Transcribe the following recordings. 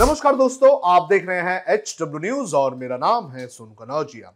नमस्कार दोस्तों, आप देख रहे हैं एच डब्ल्यू न्यूज़ और मेरा नाम है सोनू कनौजिया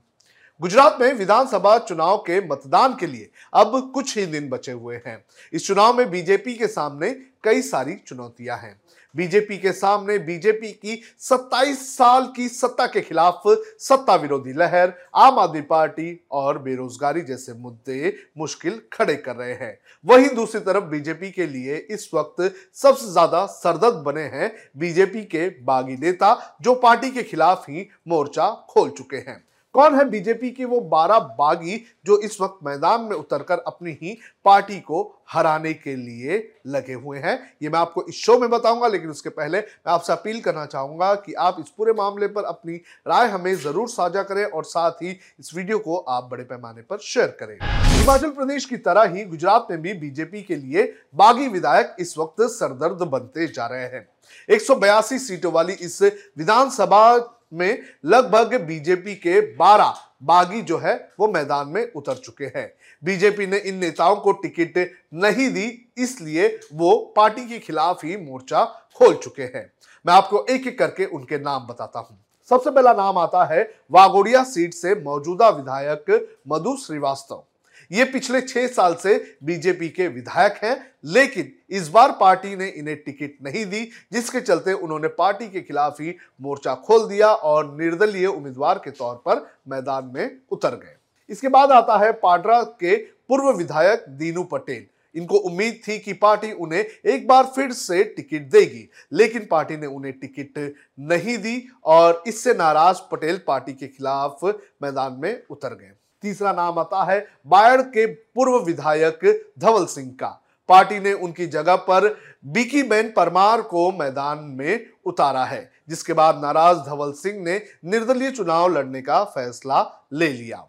गुजरात में विधानसभा चुनाव के मतदान के लिए अब कुछ ही दिन बचे हुए हैं। इस चुनाव में बीजेपी के सामने कई सारी चुनौतियाँ हैं। बीजेपी के सामने, बीजेपी की 27 साल की सत्ता के खिलाफ सत्ता विरोधी लहर, आम आदमी पार्टी और बेरोजगारी जैसे मुद्दे मुश्किल खड़े कर रहे हैं। वहीं दूसरी तरफ़ बीजेपी के लिए इस वक्त सबसे ज़्यादा सरदर्द बने हैं बीजेपी के बागी नेता, जो पार्टी के खिलाफ ही मोर्चा खोल चुके हैं। कौन है बीजेपी के वो बारह बागी जो इस वक्त मैदान में उतरकर अपनी ही पार्टी को हराने के लिए लगे हुए हैं? ये मैं आपको इस शो में बताऊँगा, लेकिन उसके पहले मैं आपसे अपील करना चाहूँगा कि आप इस पूरे मामले पर अपनी राय हमें ज़रूर साझा करें और साथ ही इस वीडियो को आप बड़े पैमाने पर शेयर करें। हिमाचल प्रदेश की तरह ही गुजरात में भी बीजेपी के लिए बागी विधायक इस वक्त सरदर्द बनते जा रहे हैं। एक सौ बयासी सीटों वाली इस विधानसभा में लगभग बीजेपी के 12 बागी जो है, वो मैदान में उतर चुके हैं। बीजेपी ने इन नेताओं को टिकट नहीं दी, इसलिए वो पार्टी के खिलाफ ही मोर्चा खोल चुके हैं। मैं आपको एक एक करके उनके नाम बताता हूँ। सबसे पहला नाम आता है वागोड़िया सीट से मौजूदा विधायक मधु श्रीवास्तव। ये पिछले छह साल से बीजेपी के विधायक हैं, लेकिन इस बार पार्टी ने इन्हें टिकट नहीं दी, जिसके चलते उन्होंने पार्टी के खिलाफ ही मोर्चा खोल दिया और निर्दलीय उम्मीदवार के तौर पर मैदान में उतर गए। इसके बाद आता है पाटरा के पूर्व विधायक दीनू पटेल। इनको उम्मीद थी कि पार्टी उन्हें एक बार फिर से टिकट देगी, लेकिन पार्टी ने उन्हें टिकट नहीं दी और इससे नाराज़ पटेल पार्टी के खिलाफ मैदान में उतर गए। तीसरा नाम आता है बायड़ के पूर्व विधायक धवल सिंह का। पार्टी ने उनकी जगह पर बीकी बेन परमार को मैदान में उतारा है, जिसके बाद नाराज़ धवल सिंह ने निर्दलीय चुनाव लड़ने का फैसला ले लिया।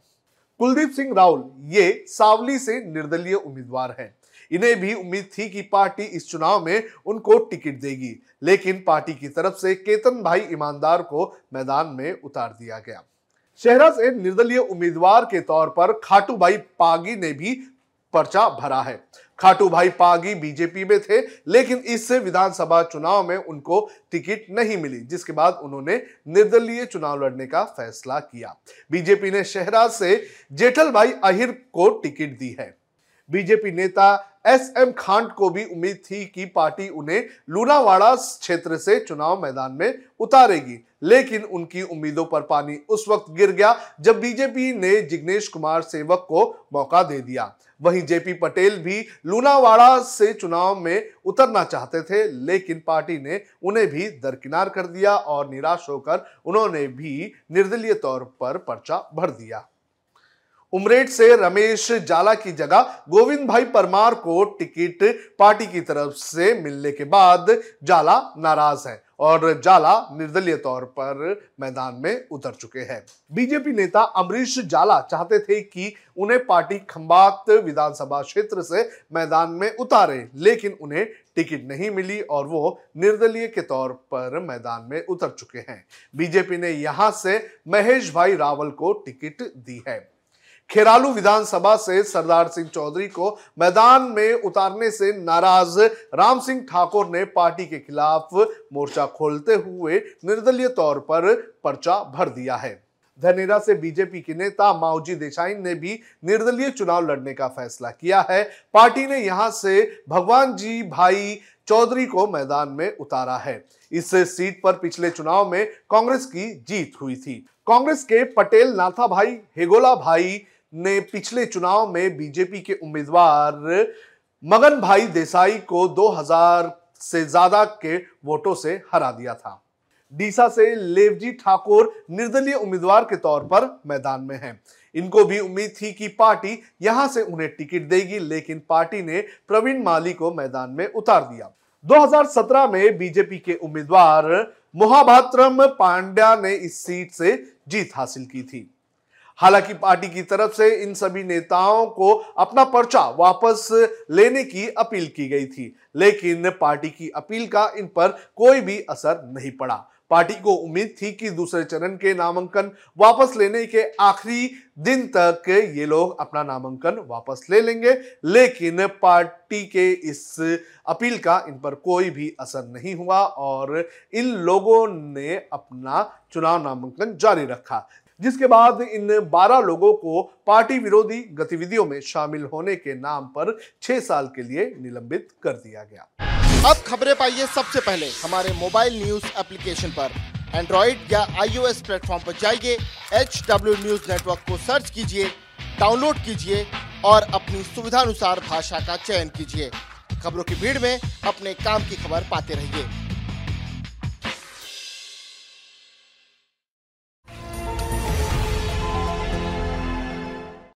कुलदीप सिंह राहुल ये सावली से निर्दलीय उम्मीदवार हैं। इन्हें भी उम्मीद थी कि पार्टी इस चुनाव में उनको टिकट देगी, लेकिन पार्टी की तरफ़ से केतन भाई ईमानदार को मैदान में उतार दिया गया। शहरा से निर्दलीय उम्मीदवार के तौर पर खाटू भाई पागी ने भी पर्चा भरा है। खाटू भाई पागी बीजेपी में थे, लेकिन इस विधानसभा चुनाव में उनको टिकट नहीं मिली, जिसके बाद उन्होंने निर्दलीय चुनाव लड़ने का फैसला किया। बीजेपी ने शहरा से जेठल भाई अहिर को टिकट दी है। बीजेपी नेता एस एम खांड को भी उम्मीद थी कि पार्टी उन्हें लूनावाड़ा क्षेत्र से चुनाव मैदान में उतारेगी। लेकिन उनकी उम्मीदों पर पानी उस वक्त गिर गया जब बीजेपी ने जिग्नेश कुमार सेवक को मौका दे दिया। वहीं जेपी पटेल भी लूनावाड़ा से चुनाव में उतरना चाहते थे, लेकिन पार्टी ने उन्हें भी दरकिनार कर दिया और निराश होकर उन्होंने भी निर्दलीय तौर पर पर्चा भर दिया। उमरेड से रमेश जाला की जगह गोविंद भाई परमार को टिकट पार्टी की तरफ़ से मिलने के बाद जाला नाराज़ है और जाला निर्दलीय तौर पर मैदान में उतर चुके हैं। बीजेपी नेता अमरीश जाला चाहते थे कि उन्हें पार्टी खंबात विधानसभा क्षेत्र से मैदान में उतारे, लेकिन उन्हें टिकट नहीं मिली और वो निर्दलीय के तौर पर मैदान में उतर चुके हैं। बीजेपी ने यहाँ से महेश भाई रावल को टिकट दी है। खेरालू विधानसभा से सरदार सिंह चौधरी को मैदान में उतारने से नाराज़। राम सिंह ठाकुर ने पार्टी के खिलाफ मोर्चा खोलते हुए निर्दलीय तौर पर पर्चा भर दिया है। धनेरा से बीजेपी के नेता माओजी देसाई ने भी निर्दलीय चुनाव लड़ने का फैसला किया है। पार्टी ने यहाँ से भगवान जी भाई चौधरी को मैदान में उतारा है। इस सीट पर पिछले चुनाव में कांग्रेस की जीत हुई थी। कांग्रेस के पटेल नाथा भाई हेगोला भाई ने पिछले चुनाव में बीजेपी के उम्मीदवार मगन भाई देसाई को 2000 से ज़्यादा के वोटों से हरा दिया था। डीसा से लेवजी ठाकुर निर्दलीय उम्मीदवार के तौर पर मैदान में हैं। इनको भी उम्मीद थी कि पार्टी यहाँ से उन्हें टिकट देगी, लेकिन पार्टी ने प्रवीण माली को मैदान में उतार दिया। 2017 में बीजेपी के उम्मीदवार मोहाभात्रम पांड्या ने इस सीट से जीत हासिल की थी। हालाँकि पार्टी की तरफ़ से इन सभी नेताओं को अपना पर्चा वापस लेने की अपील की गई थी, लेकिन पार्टी की अपील का इन पर कोई भी असर नहीं पड़ा। पार्टी को उम्मीद थी कि दूसरे चरण के नामांकन वापस लेने के आखिरी दिन तक ये लोग अपना नामांकन वापस ले लेंगे, लेकिन पार्टी के इस अपील का इन पर कोई भी असर नहीं हुआ और इन लोगों ने अपना चुनाव नामांकन जारी रखा। जिसके बाद इन 12 लोगों को पार्टी विरोधी गतिविधियों में शामिल होने के नाम पर छह साल के लिए निलंबित कर दिया गया। अब खबरें पाइए सबसे पहले हमारे मोबाइल न्यूज़ एप्लीकेशन पर। एंड्रॉइड या आईओएस प्लेटफॉर्म पर जाइए एच डब्ल्यू न्यूज़ नेटवर्क को सर्च कीजिए, डाउनलोड कीजिए और अपनी सुविधानुसार भाषा का चयन कीजिए। खबरों की भीड़ में अपने काम की खबर पाते रहिए।